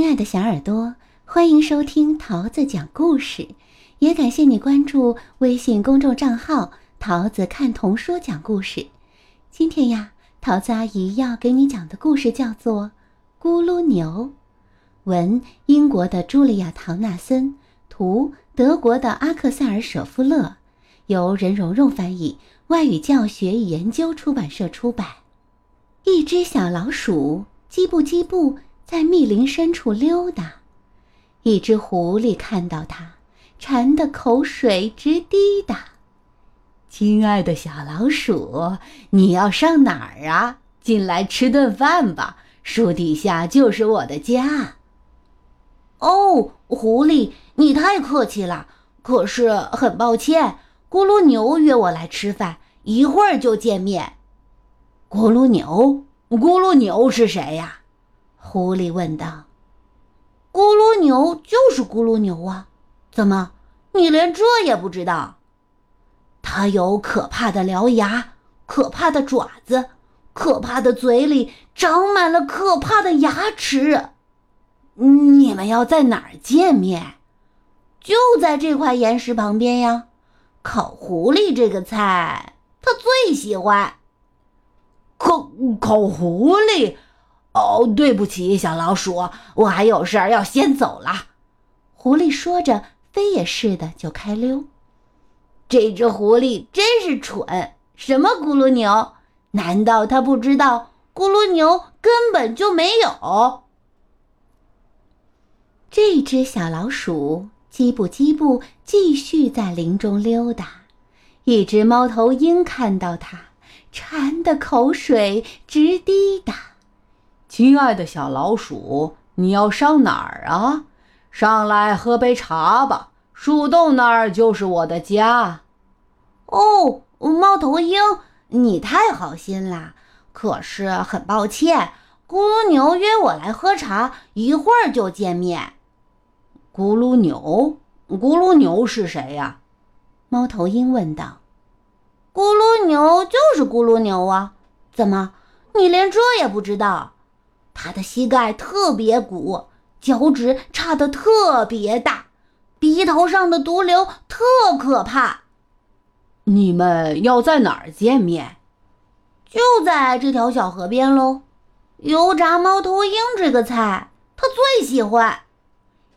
亲爱的小耳朵，欢迎收听桃子讲故事，也感谢你关注微信公众账号“桃子看童书讲故事”。今天呀，桃子阿姨要给你讲的故事叫做《咕噜牛》，文英国的茱莉亚·唐纳森，图德国的阿克塞尔·舍夫勒，由任蓉蓉翻译，外语教学与研究出版社出版。一只小老鼠，叽不叽不。在密林深处溜达，一只狐狸看到它，馋得口水直滴答。亲爱的小老鼠，你要上哪儿啊？进来吃顿饭吧，树底下就是我的家。哦，狐狸，你太客气了。可是很抱歉，咕噜牛约我来吃饭，一会儿就见面。咕噜牛，咕噜牛是谁呀？狐狸问道：“咕噜牛就是咕噜牛啊，怎么你连这也不知道？它有可怕的獠牙，可怕的爪子，可怕的嘴里长满了可怕的牙齿。你们要在哪儿见面？就在这块岩石旁边呀。烤狐狸这个菜，他最喜欢。烤烤狐狸。”哦，对不起，小老鼠，我还有事儿要先走了。狐狸说着，飞也似的就开溜。这只狐狸真是蠢，什么咕噜牛？难道它不知道咕噜牛根本就没有？这只小老鼠叽不叽不继续在林中溜达。一只猫头鹰看到它，馋得口水直滴答。亲爱的小老鼠，你要上哪儿啊？上来喝杯茶吧，树洞那儿就是我的家。哦，猫头鹰，你太好心啦！可是很抱歉，咕噜牛约我来喝茶，一会儿就见面。咕噜牛，咕噜牛是谁呀？猫头鹰问道。咕噜牛就是咕噜牛啊，怎么你连这也不知道？他的膝盖特别鼓，脚趾差的特别大，鼻头上的毒瘤特可怕。你们要在哪儿见面？就在这条小河边喽。油炸猫头鹰这个菜，他最喜欢。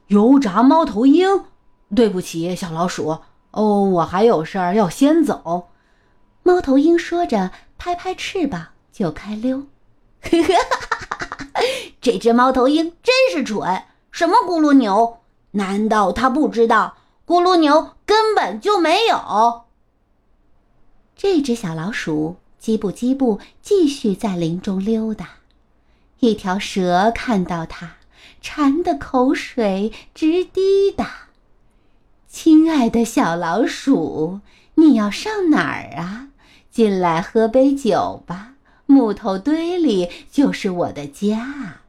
油炸猫头鹰？对不起，小老鼠。哦，我还有事儿要先走。猫头鹰说着，拍拍翅膀就开溜。这只猫头鹰真是蠢！什么咕噜牛？难道他不知道咕噜牛根本就没有？这只小老鼠叽不叽不继续在林中溜达。一条蛇看到它，馋得口水直滴答。亲爱的小老鼠，你要上哪儿啊？进来喝杯酒吧。木头堆里就是我的家。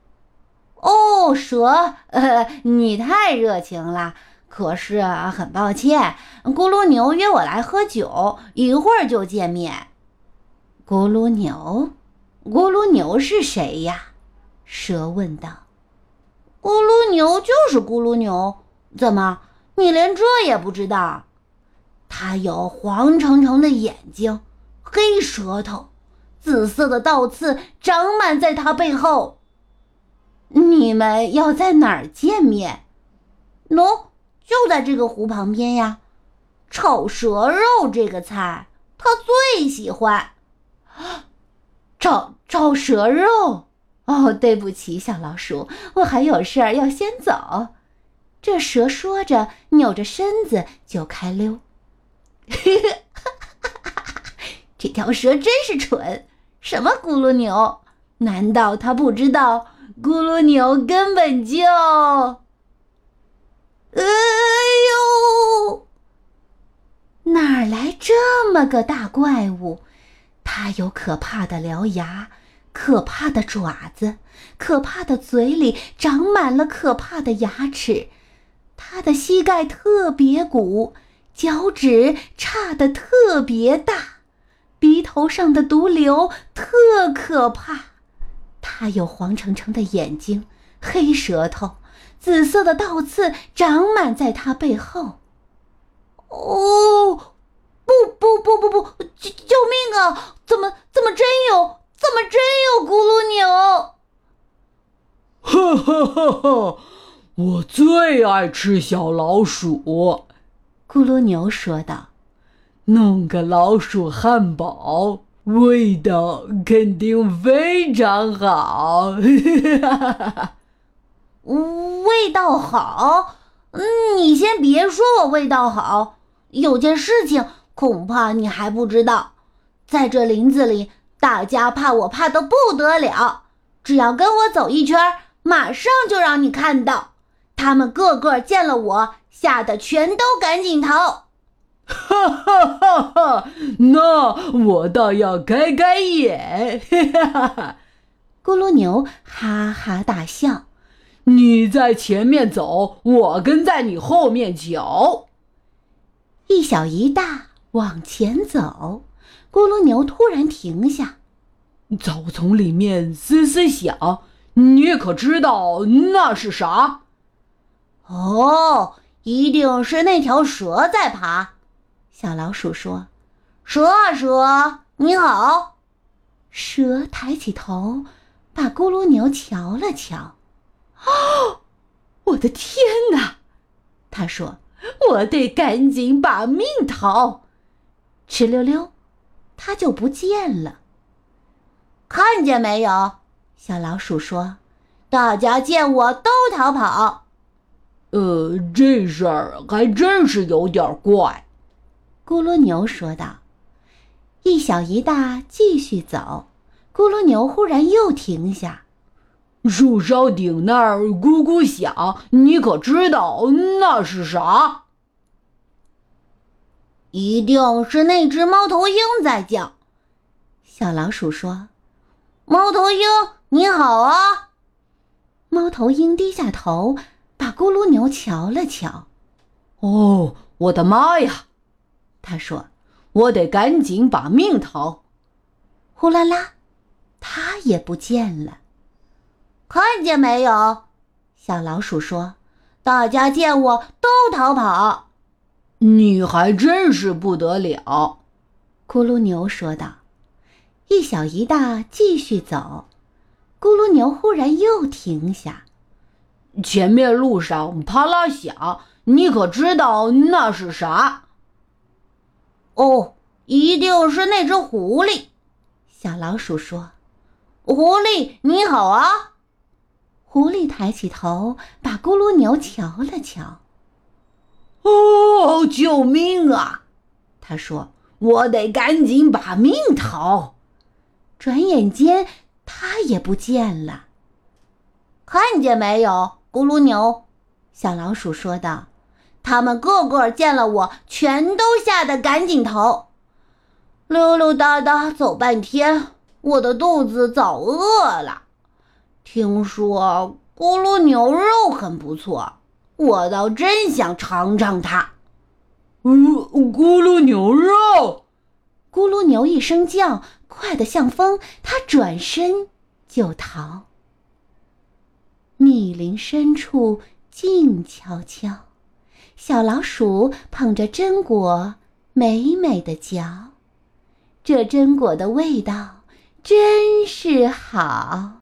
哦，蛇，呃，你太热情了。可是很抱歉，咕噜牛约我来喝酒，一会儿就见面。咕噜牛，咕噜牛是谁呀？蛇问道。咕噜牛就是咕噜牛，怎么你连这也不知道？它有黄澄澄的眼睛，黑舌头。紫色的倒刺长满在它背后。你们要在哪儿见面？喏，就在这个湖旁边呀。炒蛇肉这个菜，他最喜欢。炒炒蛇肉？哦，对不起，小老鼠，我还有事儿要先走。这蛇说着，扭着身子就开溜。哈 哈这条蛇真是蠢。什么咕噜牛？难道他不知道咕噜牛根本就……哎呦，哪来这么个大怪物？它有可怕的獠牙，可怕的爪子，可怕的嘴里长满了可怕的牙齿。它的膝盖特别鼓，脚趾差的特别大。鼻头上的毒瘤特可怕，它有黄澄澄的眼睛，黑舌头，紫色的倒刺长满在他背后。哦，不不不不不，救救命啊！怎么怎么真有？怎么真有咕噜牛？哈哈哈哈！我最爱吃小老鼠。咕噜牛说道：“弄个老鼠汉堡，味道肯定非常好。味道好？你先别说我味道好，有件事情恐怕你还不知道，在这林子里，大家怕我怕的不得了。只要跟我走一圈。”马上就让你看到，他们个个见了我，吓得全都赶紧逃。哈哈哈哈！那我倒要开开眼。哈哈哈！咕噜牛哈哈大笑。你在前面走，我跟在你后面瞧。一小一大往前走，咕噜牛突然停下，草丛里面嘶嘶响。你可知道那是啥？哦，一定是那条蛇在爬。小老鼠说：“蛇啊蛇，你好。”蛇抬起头，把咕噜牛瞧了瞧。哦，我的天哪！他说：“我得赶紧把命逃。”哧溜溜，它就不见了。看见没有？小老鼠说：“大家见我都逃跑。”呃，这事儿还真是有点怪。”咕噜牛说道。一小一大继续走，咕噜牛忽然又停下。树梢顶那儿咕咕响，你可知道那是啥？一定是那只猫头鹰在叫。小老鼠说：“猫头鹰。”你好啊，猫头鹰低下头，把咕噜牛瞧了瞧。哦，我的妈呀！他说：“我得赶紧把命逃。”呼啦啦，它也不见了。看见没有？小老鼠说：“大家见我都逃跑。”你还真是不得了，咕噜牛说道。一小一大继续走。咕噜牛忽然又停下，前面路上啪啦响，你可知道那是啥？哦，一定是那只狐狸。小老鼠说：“狐狸你好啊！”狐狸抬起头，把咕噜牛瞧了瞧。“哦，救命啊！”他说：“我得赶紧把命逃。”转眼间。它也不见了，看见没有，咕噜牛？小老鼠说道：“他们个个见了我，全都吓得赶紧逃。溜溜达达走半天，我的肚子早饿了。听说咕噜牛肉很不错，我倒真想尝尝它。嗯，咕噜牛肉！咕噜牛一声叫。快得像风，它转身就逃。密林深处静悄悄，小老鼠捧着榛果，美美的嚼。这榛果的味道真是好。